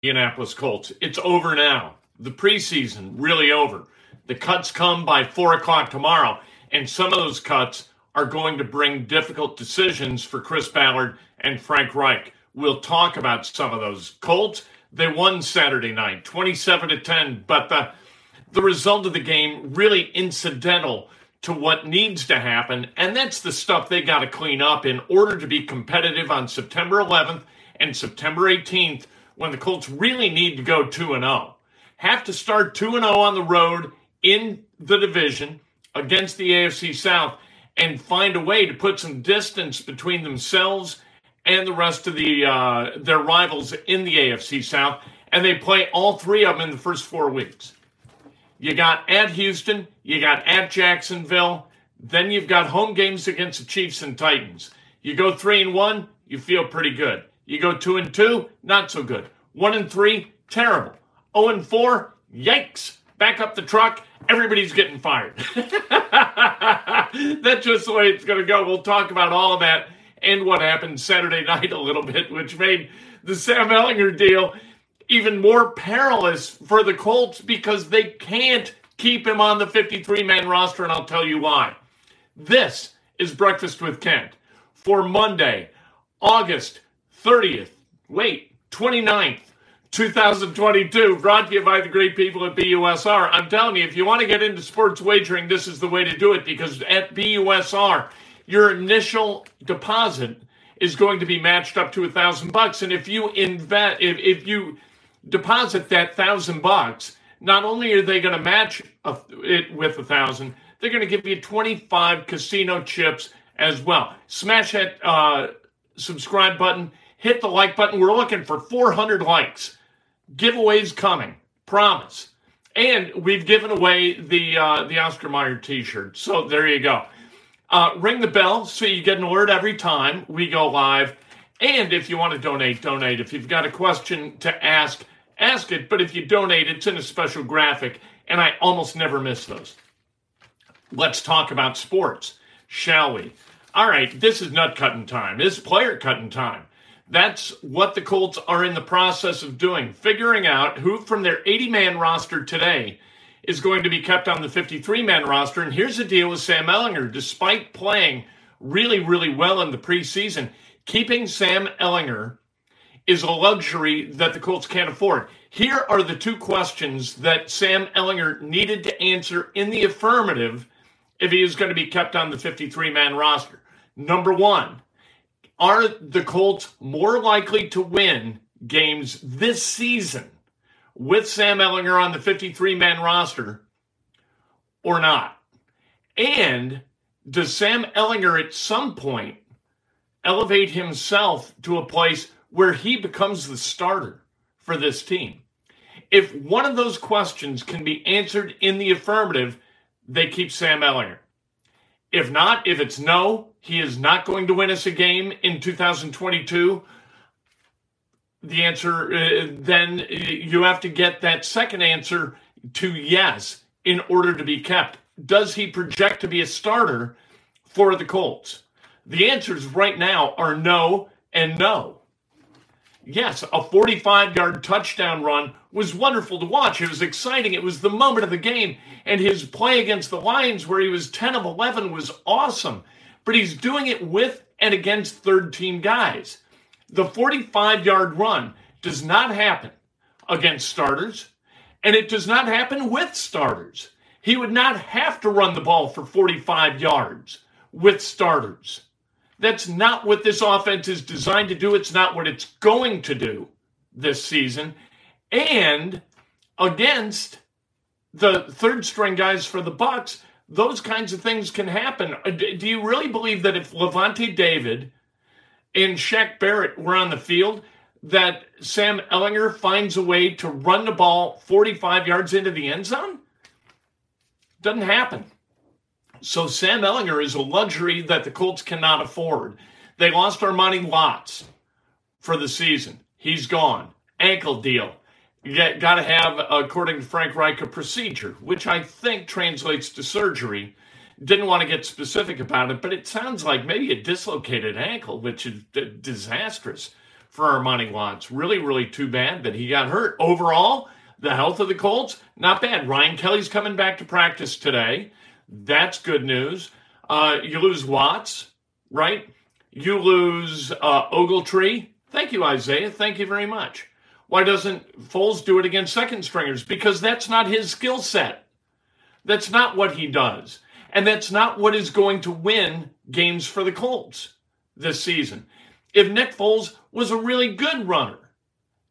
Indianapolis Colts. It's over now. The preseason really over. The cuts come by four o'clock tomorrow, and some of those cuts are going to bring difficult decisions for Chris Ballard and Frank Reich. We'll talk about some of those. Colts, they won Saturday night, 27 to 10, but the the result of the game really incidental to what needs to happen, and that's the stuff they got to clean up in order to be competitive on September 11th and September 18th when the Colts really need to go 2 and 0. Have to start 2 and 0 on the road in the division against the AFC South and find a way to put some distance between themselves and the rest of the uh, their rivals in the AFC South, and they play all three of them in the first four weeks. You got at Houston, you got at Jacksonville, then you've got home games against the Chiefs and Titans. You go three and one, you feel pretty good. You go two and two, not so good. One and three, terrible. Oh and four, yikes! Back up the truck, everybody's getting fired. That's just the way it's going to go. We'll talk about all of that and what happened Saturday night a little bit, which made the Sam Ehlinger deal even more perilous for the Colts because they can't keep him on the 53 man roster, and I'll tell you why. This is Breakfast with Kent for Monday, August 30th. Wait, 29th. 2022, brought to you by the great people at BUSR. I'm telling you, if you want to get into sports wagering, this is the way to do it because at BUSR, your initial deposit is going to be matched up to a thousand bucks. And if you invest, if, if you deposit that thousand bucks, not only are they going to match it with a thousand, they're going to give you 25 casino chips as well. Smash that uh, subscribe button, hit the like button. We're looking for 400 likes. Giveaways coming, promise. And we've given away the uh, the Oscar Mayer T-shirt. So there you go. Uh, ring the bell so you get an alert every time we go live. And if you want to donate, donate. If you've got a question to ask, ask it. But if you donate, it's in a special graphic, and I almost never miss those. Let's talk about sports, shall we? All right, this is nut cutting time. This is player cutting time. That's what the Colts are in the process of doing, figuring out who from their 80 man roster today is going to be kept on the 53 man roster. And here's the deal with Sam Ehlinger Despite playing really, really well in the preseason, keeping Sam Ehlinger is a luxury that the Colts can't afford. Here are the two questions that Sam Ehlinger needed to answer in the affirmative if he is going to be kept on the 53 man roster. Number one, are the Colts more likely to win games this season with Sam Ehlinger on the 53 man roster or not? And does Sam Ehlinger at some point elevate himself to a place where he becomes the starter for this team? If one of those questions can be answered in the affirmative, they keep Sam Ehlinger. If not, if it's no, he is not going to win us a game in 2022 the answer, uh, then you have to get that second answer to yes in order to be kept. Does he project to be a starter for the Colts? The answers right now are no and no. Yes, a 45 yard touchdown run was wonderful to watch. It was exciting. It was the moment of the game. And his play against the Lions, where he was 10 of 11, was awesome. But he's doing it with and against third team guys. The 45 yard run does not happen against starters, and it does not happen with starters. He would not have to run the ball for 45 yards with starters. That's not what this offense is designed to do. It's not what it's going to do this season. And against the third string guys for the Bucs, those kinds of things can happen. Uh, do you really believe that if Lavonte David and Shaq Barrett were on the field, that Sam Ehlinger finds a way to run the ball 45 yards into the end zone? Doesn't happen. So Sam Ehlinger is a luxury that the Colts cannot afford. They lost Armani Watts for the season. He's gone. Ankle deal. You got to have, according to Frank Reich, a procedure, which I think translates to surgery didn't want to get specific about it, but it sounds like maybe a dislocated ankle, which is disastrous for Armani Watts. Really, really too bad that he got hurt. Overall, the health of the Colts, not bad. Ryan Kelly's coming back to practice today. That's good news. Uh, you lose Watts, right? You lose uh, Ogletree. Thank you, Isaiah. Thank you very much. Why doesn't Foles do it against second stringers? Because that's not his skill set. That's not what he does. And that's not what is going to win games for the Colts this season. If Nick Foles was a really good runner,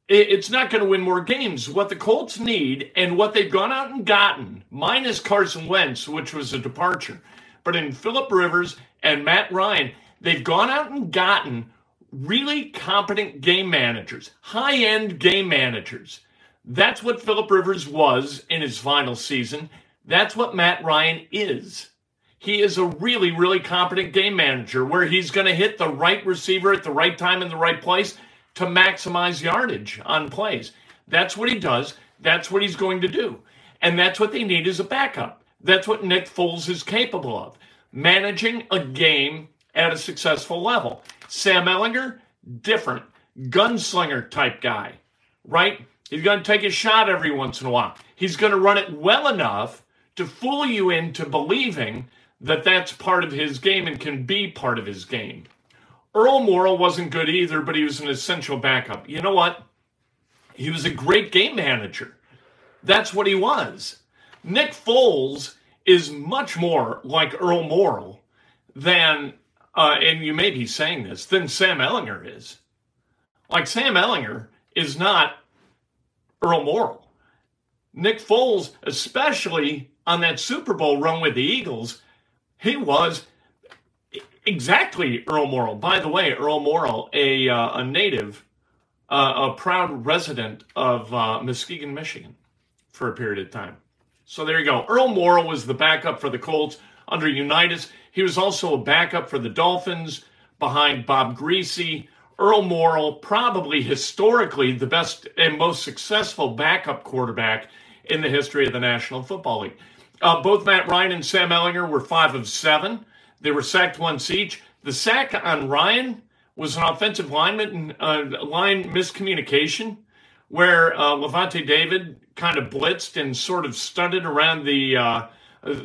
it's not going to win more games. What the Colts need and what they've gone out and gotten, minus Carson Wentz, which was a departure, but in Philip Rivers and Matt Ryan, they've gone out and gotten really competent game managers, high end game managers. That's what Philip Rivers was in his final season. That's what Matt Ryan is. He is a really, really competent game manager where he's going to hit the right receiver at the right time in the right place to maximize yardage on plays. That's what he does. That's what he's going to do. And that's what they need as a backup. That's what Nick Foles is capable of managing a game at a successful level. Sam Ehlinger, different, gunslinger type guy, right? He's going to take a shot every once in a while. He's going to run it well enough to fool you into believing that that's part of his game and can be part of his game. Earl Morrall wasn't good either, but he was an essential backup. You know what? He was a great game manager. That's what he was. Nick Foles is much more like Earl Morrall than, uh, and you may be saying this, than Sam Ehlinger is. Like Sam Ehlinger is not Earl Morrall. Nick Foles, especially on that Super Bowl run with the Eagles, he was exactly Earl Morrall. By the way, Earl Morrall, a, uh, a native, uh, a proud resident of uh, Muskegon, Michigan for a period of time. So there you go. Earl Morrall was the backup for the Colts under Unitas. He was also a backup for the Dolphins behind Bob Griese. Earl Morrall, probably historically the best and most successful backup quarterback in the history of the National Football League. Uh, both Matt Ryan and Sam Ehlinger were five of seven. They were sacked once each. The sack on Ryan was an offensive lineman uh, line miscommunication where uh, Lavonte David kind of blitzed and sort of stunted around the uh,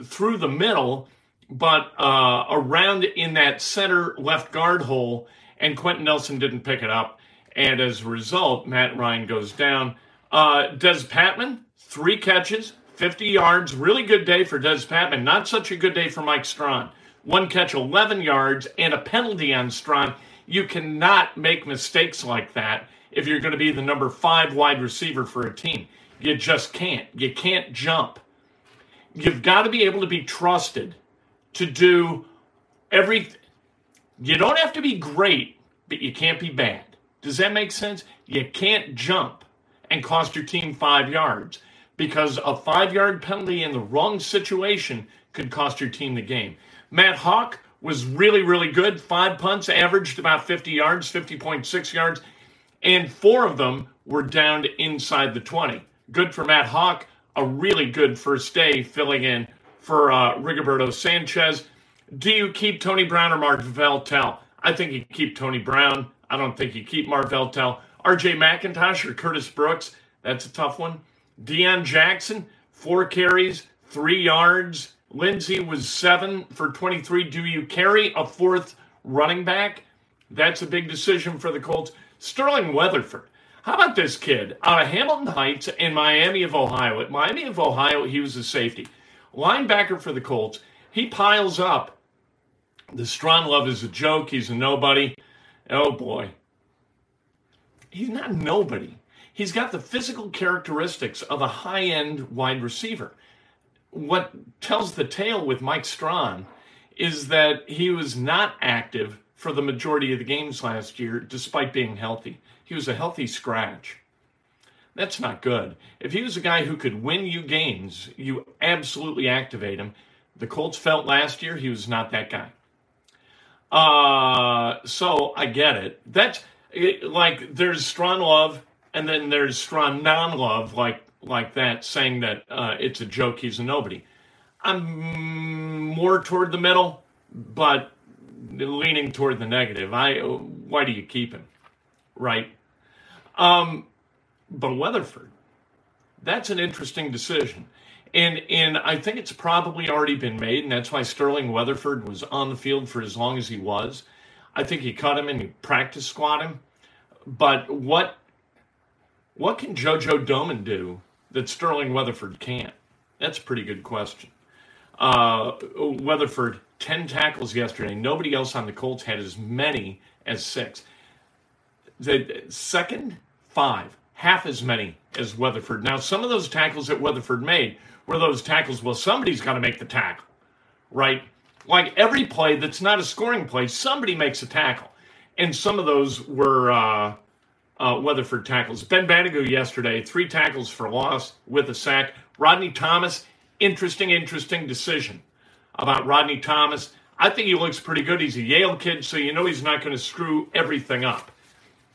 through the middle, but uh, around in that center left guard hole, and Quenton Nelson didn't pick it up, and as a result, Matt Ryan goes down. Uh, Dez Patmon, three catches, 50 yards, really good day for Dez Patmon. Not such a good day for Mike Strachan. One catch, 11 yards, and a penalty on Strachan. You cannot make mistakes like that if you're going to be the number five wide receiver for a team. You just can't. You can't jump. You've got to be able to be trusted to do everything. You don't have to be great, but you can't be bad. Does that make sense? You can't jump and cost your team five yards because a five yard penalty in the wrong situation could cost your team the game. Matt Haack was really, really good. Five punts, averaged about 50 yards, 50.6 yards, and four of them were down to inside the 20. Good for Matt Haack. A really good first day filling in for uh, Rigoberto Sanchez. Do you keep Tony Brown or Marvell Tell? I think you keep Tony Brown. I don't think you keep Marvell Tell. RJ McIntosh or Curtis Brooks? That's a tough one. Deon Jackson, four carries, three yards. Lindsay was seven for 23. Do you carry a fourth running back? That's a big decision for the Colts. Sterling Weatherford, how about this kid out of Hamilton Heights in Miami of Ohio? At Miami of Ohio, he was a safety. Linebacker for the Colts. He piles up. The strong love is a joke. He's a nobody. Oh boy. He's not nobody. He's got the physical characteristics of a high end wide receiver. What tells the tale with Mike Strachan is that he was not active for the majority of the games last year, despite being healthy. He was a healthy scratch. That's not good. If he was a guy who could win you games, you absolutely activate him. The Colts felt last year he was not that guy. Uh, so I get it. That's it, like there's strong love, and then there's strong non-love, like like that, saying that uh, it's a joke. He's a nobody. I'm more toward the middle, but leaning toward the negative. I why do you keep him? right? Um, but Weatherford, that's an interesting decision. And and I think it's probably already been made, and that's why Sterling Weatherford was on the field for as long as he was. I think he cut him and he practice squad him. But what what can JoJo Domann do that Sterling Weatherford can't? That's a pretty good question. Uh, Weatherford, 10 tackles yesterday. Nobody else on the Colts had as many as six. The second, five, half as many as Weatherford. Now, some of those tackles that Weatherford made were those tackles, well, somebody's got to make the tackle, right? Like every play that's not a scoring play, somebody makes a tackle. And some of those were uh, uh, Weatherford tackles. Ben Banogu yesterday, three tackles for loss with a sack. Rodney Thomas, interesting, interesting decision about Rodney Thomas. I think he looks pretty good. He's a Yale kid, so you know he's not going to screw everything up.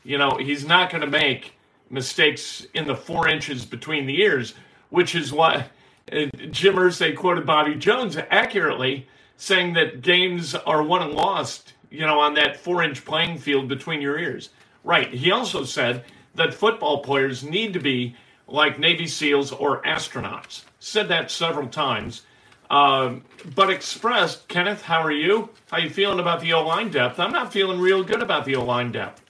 You know, he's not going to make mistakes in the four inches between the ears, which is why uh, Jim Irsay quoted Bobby Jones accurately, saying that games are won and lost, you know, on that four inch playing field between your ears. Right. He also said that football players need to be like Navy SEALs or astronauts. Said that several times. Um, but expressed, Kenneth, how are you? How you feeling about the O line depth? I'm not feeling real good about the O line depth.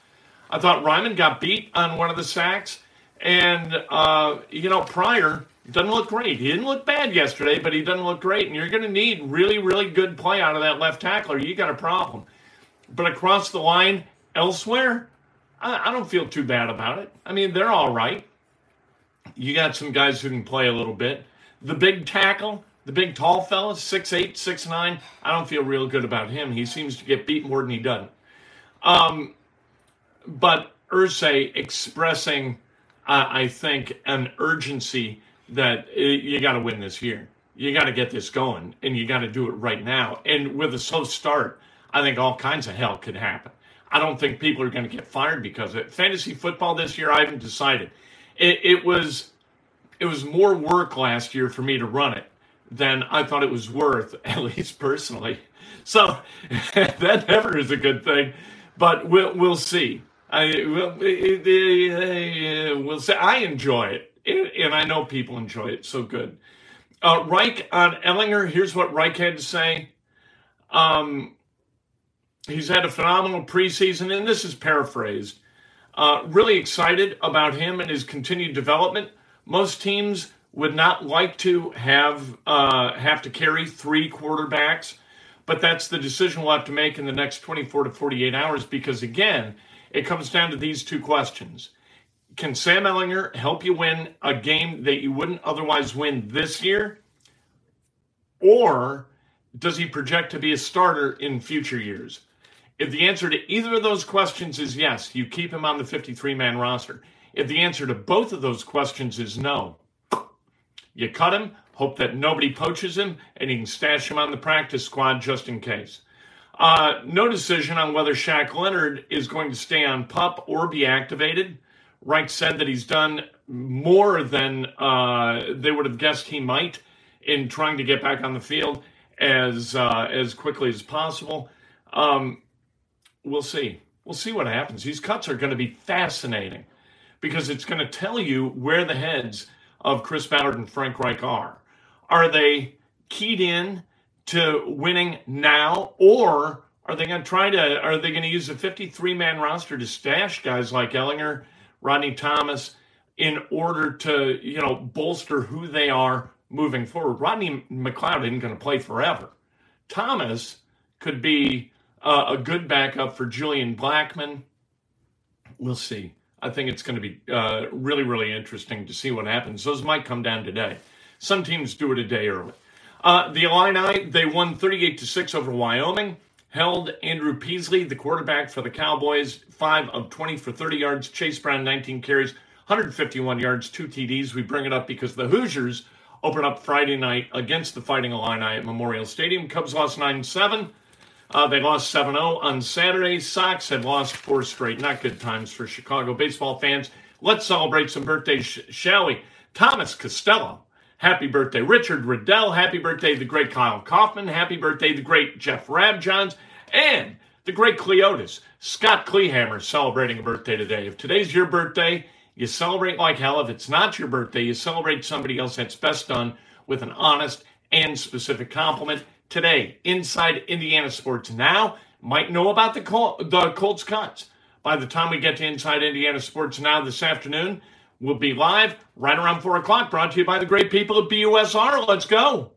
I thought Ryman got beat on one of the sacks, and uh, you know Pryor doesn't look great. He didn't look bad yesterday, but he doesn't look great. And you're going to need really, really good play out of that left tackler. You got a problem. But across the line, elsewhere, I, I don't feel too bad about it. I mean, they're all right. You got some guys who can play a little bit. The big tackle, the big tall fella, six eight, six nine. I don't feel real good about him. He seems to get beat more than he doesn't. Um, but Irsay expressing, uh, I think, an urgency that uh, you got to win this year. You got to get this going, and you got to do it right now. And with a slow start, I think all kinds of hell could happen. I don't think people are going to get fired because of it. Fantasy football this year, I haven't decided. It, it was it was more work last year for me to run it than I thought it was worth, at least personally. So that never is a good thing, but we'll we'll see. I we'll, we'll see. I enjoy it and I know people enjoy it. So good. Uh, Reich on Ehlinger. Here's what Reich had to say. Um, he's had a phenomenal preseason, and this is paraphrased. Uh, really excited about him and his continued development. Most teams would not like to have uh, have to carry three quarterbacks, but that's the decision we'll have to make in the next 24 to 48 hours. Because again, it comes down to these two questions: can Sam Ehlinger help you win a game that you wouldn't otherwise win this year? Or does he project to be a starter in future years? If the answer to either of those questions is yes, you keep him on the 53 man roster. If the answer to both of those questions is no, you cut him, hope that nobody poaches him, and you can stash him on the practice squad just in case. Uh, no decision on whether Shaq Leonard is going to stay on pup or be activated. Reich said that he's done more than uh, they would have guessed he might in trying to get back on the field as uh, as quickly as possible. Um, we'll see. We'll see what happens. These cuts are going to be fascinating because it's going to tell you where the heads of Chris Ballard and Frank Reich are. Are they keyed in to winning now, or are they going to try to? Are they going to use a 53 man roster to stash guys like Ehlinger, Rodney Thomas in order to, you know, bolster who they are moving forward. Rodney McLeod isn't going to play forever. Thomas could be uh, a good backup for Julian Blackmon. We'll see. I think it's going to be uh, really, really interesting to see what happens. Those might come down today. Some teams do it a day early. Uh, the Illini, they won 38 to 6 over Wyoming held Andrew Peasley, the quarterback for the Cowboys, 5 of 20 for 30 yards. Chase Brown, 19 carries, 151 yards, two TDs. We bring it up because the Hoosiers open up Friday night against the Fighting Illini at Memorial Stadium. Cubs lost 9 7. Uh, they lost 7 0 on Saturday. Sox had lost four straight. Not good times for Chicago baseball fans. Let's celebrate some birthdays, shall we? Thomas Costello, Happy birthday, Richard Riddell. Happy birthday, the great Kyle Kaufman. Happy birthday, the great Jeff Rabjohns. And the great Cleotis, Scott Kleehammer, celebrating a birthday today. If today's your birthday, you celebrate like hell. If it's not your birthday, you celebrate somebody else that's best done with an honest and specific compliment. Today, inside Indiana Sports Now, might know about the, Col- the Colts cuts. By the time we get to Inside Indiana Sports Now this afternoon, we'll be live right around 4 o'clock, brought to you by the great people at BUSR. Let's go.